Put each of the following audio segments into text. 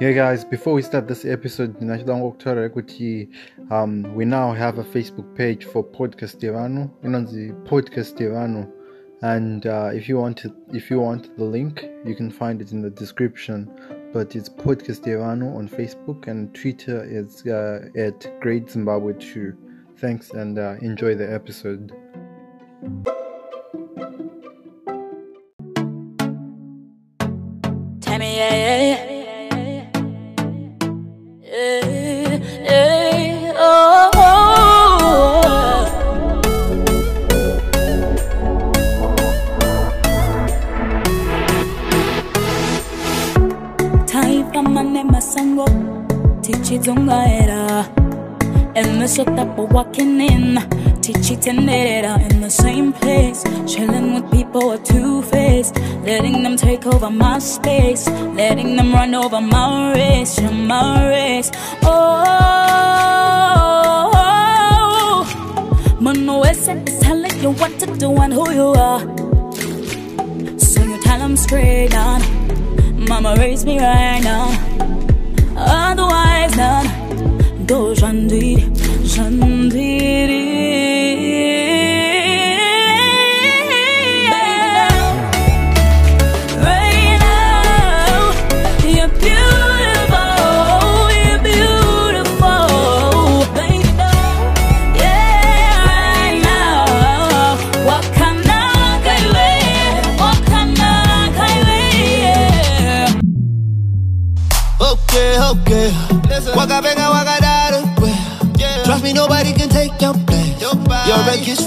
Yeah, guys, before we start this episode, um, we now have a Facebook page for Podcast the Podcast Tirano. And uh, if you want if you want the link, you can find it in the description. But it's Podcast Tirano on Facebook and Twitter is uh, at Great Zimbabwe 2. Thanks and uh, enjoy the episode. Walking in Tichitenera in the same place Chilling with people with two-faced. Letting them take over my space. Letting them run over my race, my race. Oh, Mono is telling you what to do and who you are. So you tell them straight on Mama raised me right now. Otherwise none Jandiri Jandiri Trust me,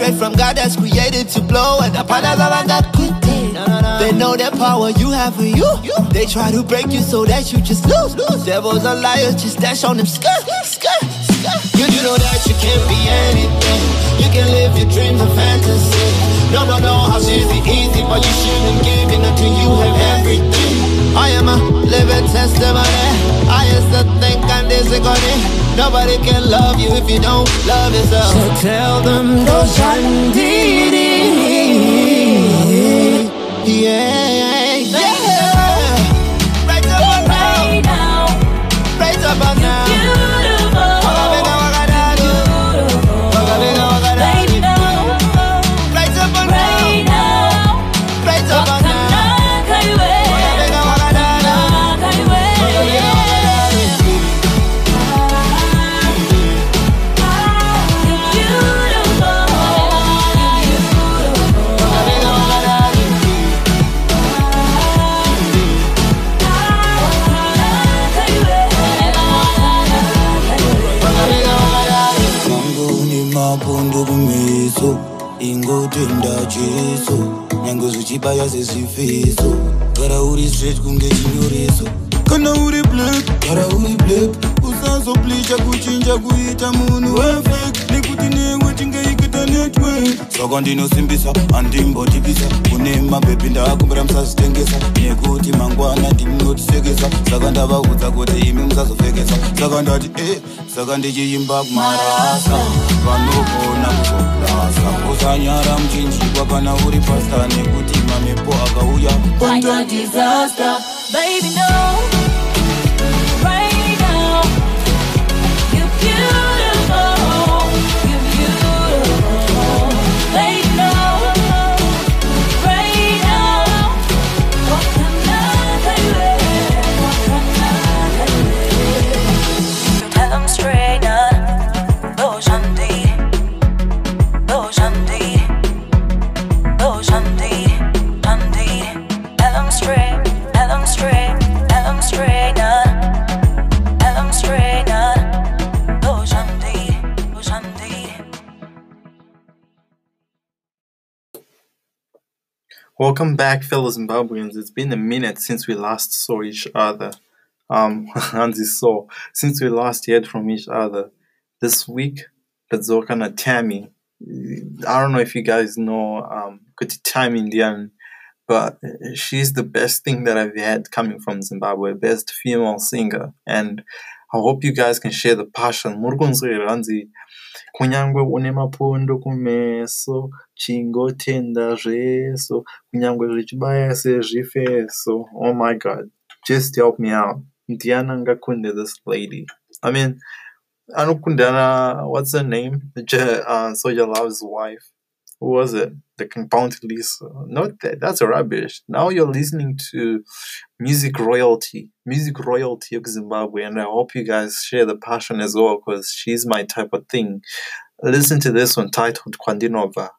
straight from God that's created to blow, and the partners are not quit They know that power you have for you. They try to break you so that you just lose. Devils are liars, just dash on them skirt, skirt, You, you know that you can be anything. You can live your dreams and fantasy. No, no, no, house is easy, but you shouldn't give in until you have everything. I am a living testimony. I used to think I'm disagreeing. Nobody can love you if you don't love yourself. So tell them, go Shandiri. Nyange zvichibaya sezvifiso gara uri straight kunge chinyoreso kana uri black gara uri black. usazoblicha kuchinja kuita munhu wefek nekuti newe tingeikita network. Saka ndinosimbisa handimbotipisa kune mabhebhi ndaakumbira musazvitengesa nekuti mangwana ndinotisekesa. Saka ndavaudza kuti imi musazopfekesa saka ndati e saka ndichiimba kumarasa. Vanogona kuzoplasa usanyara muchinjikwa kana uri pasta nekuti mamepo akauya Baby, no. Welcome back, fellow Zimbabweans. It's been a minute since we last saw each other. Um, Hansi saw since we last heard from each other. This week, Zoka Tammy. I don't know if you guys know um, Tammy Indian, but she's the best thing that I've had coming from Zimbabwe, best female singer. And I hope you guys can share the passion. Murikunzwera hanzi kunyangwe une mapundu kumeso chingotenda zveso kunyangwe zvichibaya sezvifeso. Oh my god just help me out. Ndiana ngakunde this lady? I mean anokundana what's her name? Uh, soldier love's wife was it? Mm-hmm. The compound Lisa. Not that. That's rubbish. Now you're listening to music royalty, music royalty of Zimbabwe, and I hope you guys share the passion as well because she's my type of thing. Listen to this one titled Kwandinova.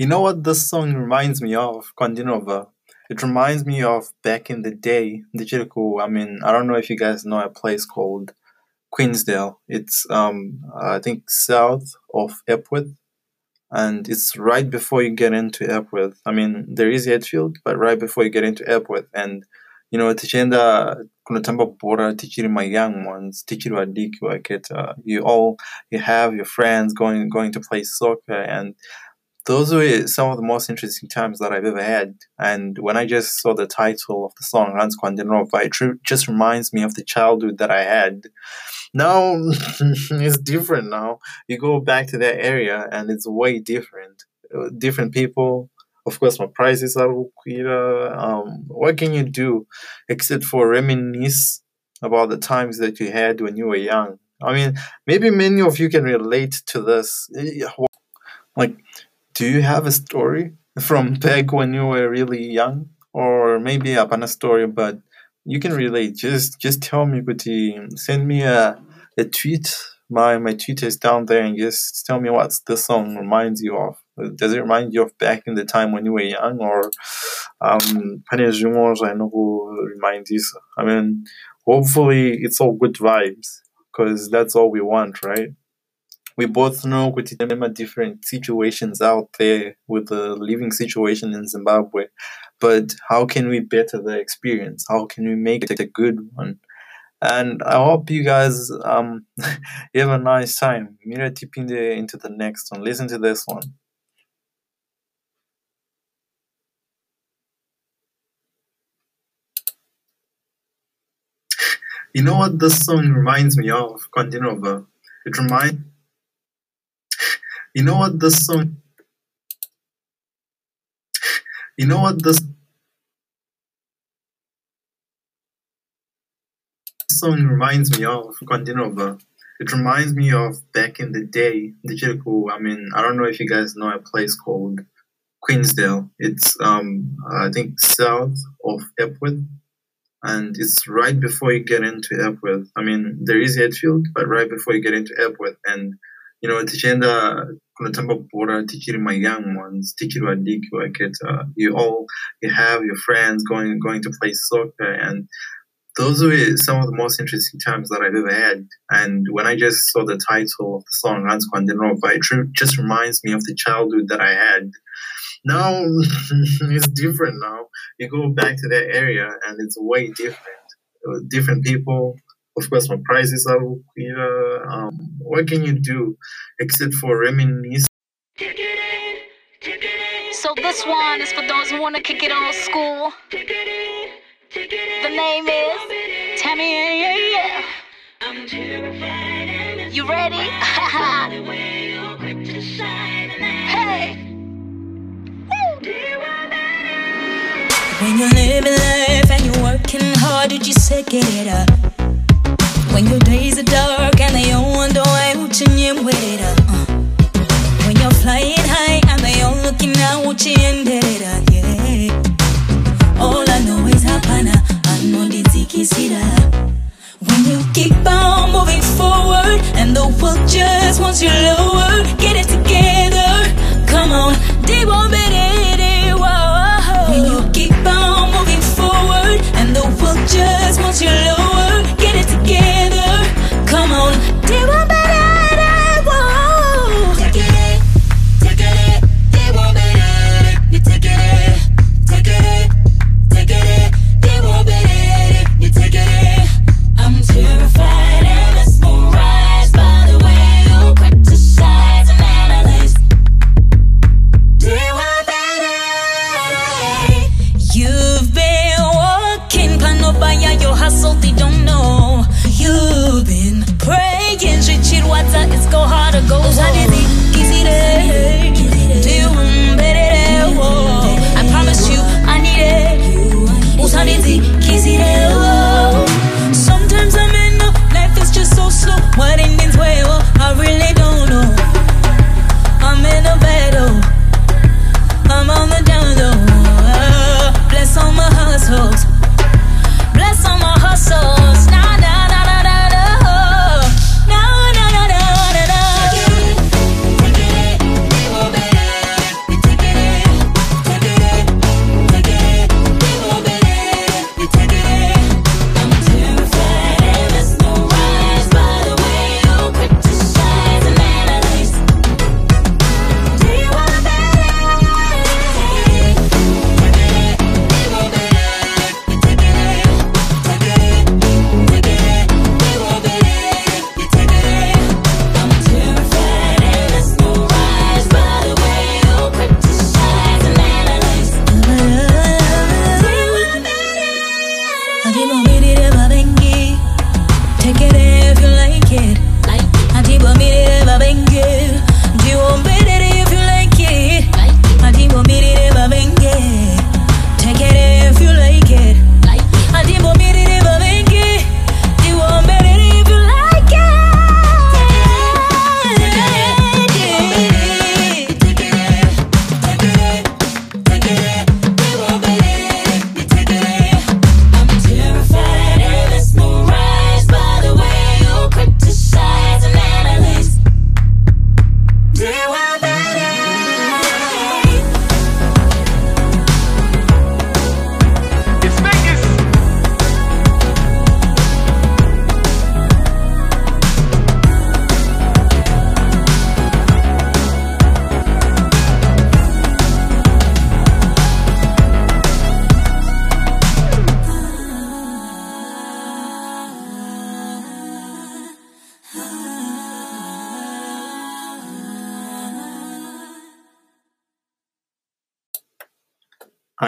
You know what this song reminds me of, Kwandinova? It reminds me of back in the day, Jericho. I mean, I don't know if you guys know a place called Queensdale. It's um I think south of Epworth, and it's right before you get into Epworth. I mean, there is Hatfield, but right before you get into Epworth, and you know tichienda kunotamba bhora tichiri my young ones tichiri vadiki vaketa you all you have your friends going going to play soccer and those were some of the most interesting times that I've ever had. And when I just saw the title of the song, Hans Kwandinova, it just reminds me of the childhood that I had. Now it's different now. You go back to that area and it's way different. Uh, different people. Of course, my prices are queer. Um, what can you do except for reminisce about the times that you had when you were young? I mean, maybe many of you can relate to this Like, do you have a story from back when you were really young? Or maybe a a story, but you can relate. Just just tell me, Kuti. Send me a, a tweet. My my tweet is down there and just tell me what the song reminds you of. Does it remind you of back in the time when you were young or um I know remind you? I mean hopefully it's all good vibes because that's all we want, right? We both know there are different situations out there with the living situation in Zimbabwe, but how can we better the experience? How can we make it a good one? And I hope you guys um have a nice time. Mira tipping into the next one. Listen to this one. You know what this song reminds me of, Continova? It reminds you know what this song you know what this song reminds me of, Continova? It reminds me of back in the day, the Jericho. I mean, I don't know if you guys know a place called Queensdale. It's um I think south of Epworth and it's right before you get into Epworth. I mean, there is Hatfield, but right before you get into Epworth, and you know, tichienda kunotamba bhora tichiri my young ones, tichiri vadiki vaketa, you all you have your friends going going to play soccer, and those were some of the most interesting times that I've ever had. And when I just saw the title of the song, Hans Kwandinova, it just reminds me of the childhood that I had now it's different now. You go back to that area and it's way different. Different people. Of course, my prices are queer. Um, what can you do except for reminisce? So this one is for those who want to kick it old school. The name is Tammy. Yeah, yeah. You ready? hey. When you're living life and you're working hard, did you say get it up? When your days are dark and they all wonder why you with it uh. When you're flying high and they all looking out, ended up, yeah. All I know is hapana, I know the zikisida. When you keep on moving forward and the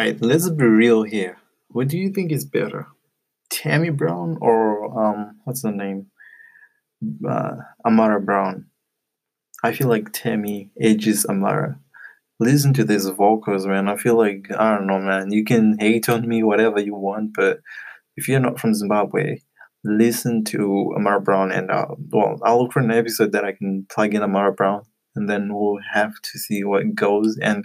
Alright, let's be real here. What do you think is better? Tammy Brown or um what's the name? Uh, Amara Brown. I feel like Tammy ages Amara. Listen to these vocals, man. I feel like I don't know, man. You can hate on me, whatever you want, but if you're not from Zimbabwe, listen to Amara Brown and uh, well, I'll look for an episode that I can plug in Amara Brown, and then we'll have to see what goes, and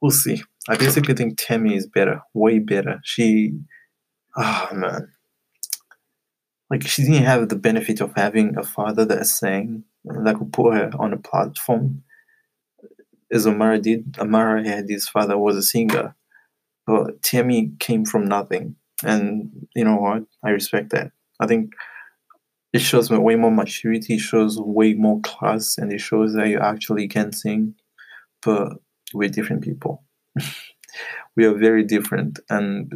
we'll see. I basically think Tammy is better, way better. She, ah oh, man, like she didn't have the benefit of having a father that sang that could put her on a platform. As Amara did, Amara had his father was a singer, but Tammy came from nothing, and you know what? I respect that. I think it shows way more maturity, shows way more class, and it shows that you actually can sing. But we're different people. We are very different, and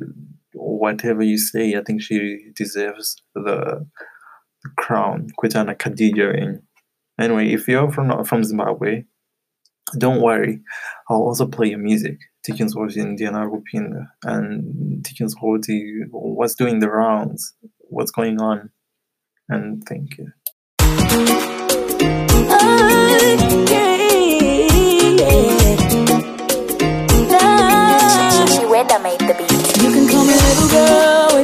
whatever you say, I think she deserves the, the crown. Kwetana Khadija. Anyway, if you're from from Zimbabwe, don't worry. I'll also play your music. Dickens was in Diana and Dickens what's doing the rounds, what's going on. And thank. You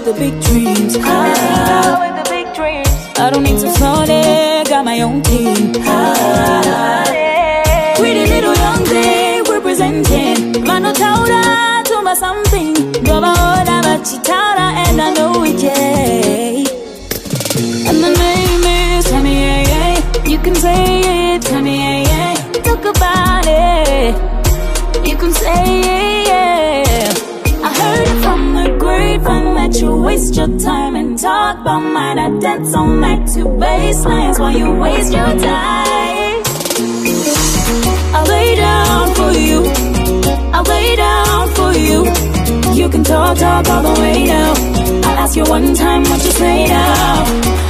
the big dreams. Ah, the big dreams. I don't need to float it, got my own team. Ah, pretty little young thing representing. Mano taura to my something. Baba oda bachitara and I know it, yeah. And the name is Tammy, yeah, yeah. You can say it, I on night to baselines while you waste your time. I lay down for you. I lay down for you. You can talk, talk all the way down. I'll ask you one time what you say now.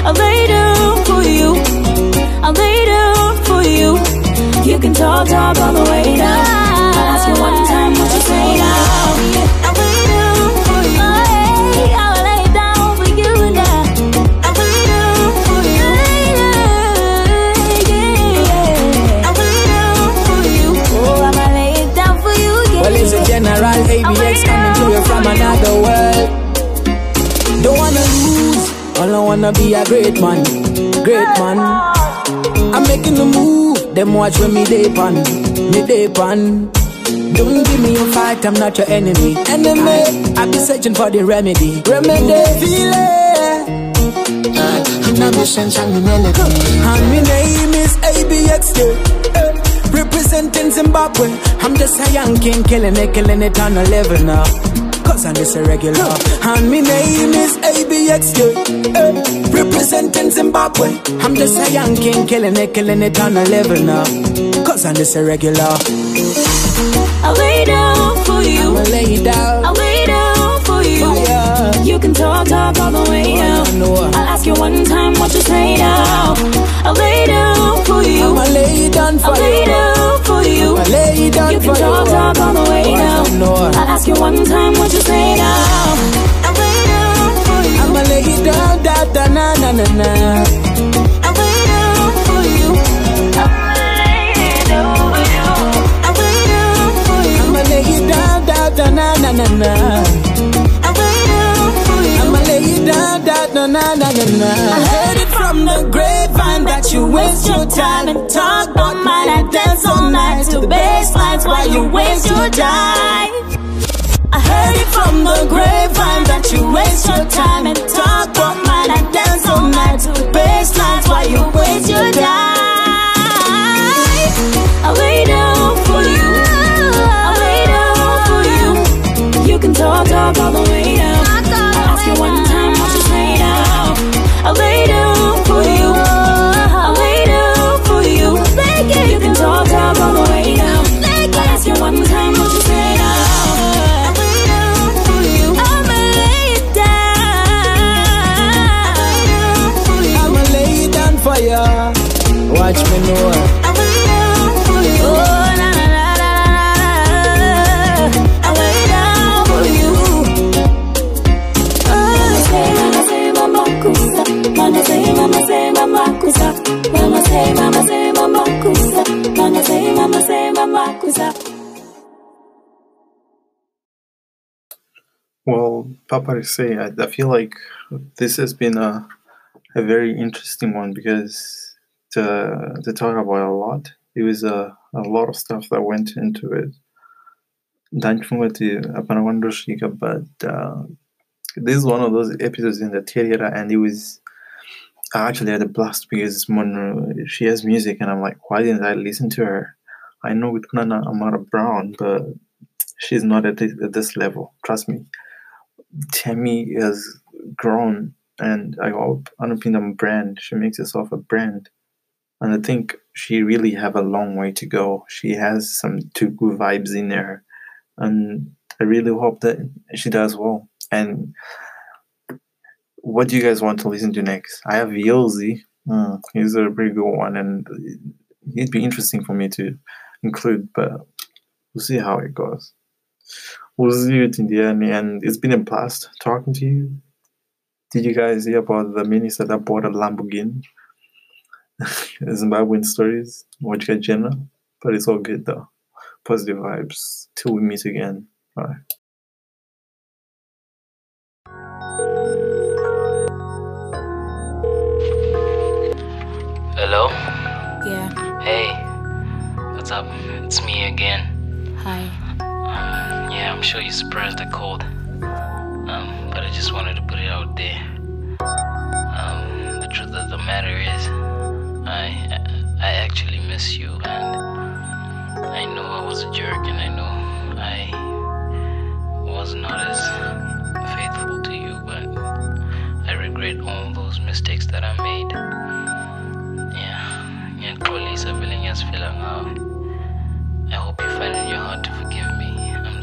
I lay down for you. I lay down for you. You can talk, talk all the way down. I'll ask you one time what you say now. General ABX coming to you from another world. Don't wanna lose, all I wanna be a great man, great man. I'm making the move, them watch when me day pan, me day pan. Don't give me a fight, I'm not your enemy. Enemy, I be searching for the remedy. Remedy, feel it. I'm not mission, and me melody. And my name is ABX, yeah. Eh, Representing Zimbabwe. I'm just a young king, killing it, killing it on a level now. Cause I'm just a regular. And my name is ABX, yeah. Eh, Representing Zimbabwe. I'm just a young king, killing it, killing it on a level now. Cause I'm just a regular. I lay down for you. I'ma lay it I down. lay down for you. Fire. You can talk, talk all the way Oh, yeah, down. I. I'll ask you down. I'll ask you one time what you say now. I lay down for you. I'ma lay it down, da da na na na na. I lay down for you. I'ma lay it over you. I lay down for you. I'ma lay it down, da da na na na na. I lay down for you. I'ma lay it down, da da na na na na. I heard it from the grapevine that you waste your time and talk about mine. I dance all night to baselines while you waste your time. Heard from the grapevine that you waste your time and talk about mine. I dance all night to baselines while you waste your time. Well, Papa say, I, I feel like this has been a a very interesting one because to to talk about a lot. It was a, a lot of stuff that went into it. But uh, this is one of those episodes in the Terriera and it was I actually had a blast because Monroe, she has music and I'm like, why didn't I listen to her? I know with Kunana Amara Brown, but she's not at this level. Trust me. Tammy has grown and I hope Anupinam brand, she makes herself a brand. And I think she really have a long way to go. She has some Tuku vibes in there. And I really hope that she does well. And what do you guys want to listen to next? I have Yilzy. Mm, he's a pretty good one, and it'd be interesting for me to include, but we'll see how it goes. We'll see it in the end, and it's been a blast talking to you. Did you guys hear about the minister that bought a Lamborghini? Zimbabwean stories, watch Jenna, but it's all good though. Positive vibes. Till we meet again. Bye. Hello? Yeah. Hey. What's up? It's me again. Hi. I'm sure you're surprised I called. Um, but I just wanted to put it out there. Um, the truth of the matter is, I I actually miss you, and I know I was a jerk, and I know I was not as faithful to you, but I regret all those mistakes that I made. Yeah, Kolisa Villiers Filangao. I hope you find in your heart to forgive me.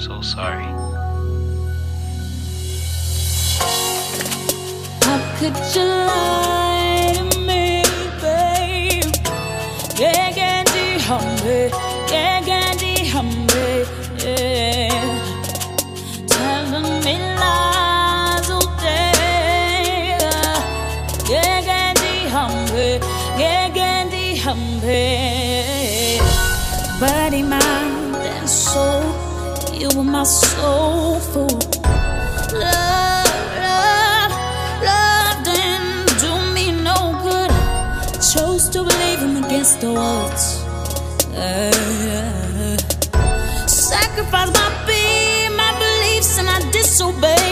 So sorry. How could you lie to me, babe? Yeah, humble. Yeah, humble. Yeah. Telling me lies all day. Yeah, humble. Yeah, humble. Soul. Were my soul food. Love, love, love didn't do me no good. Chose to believe him against the odds. Uh, sacrifice my being, my beliefs, and I disobeyed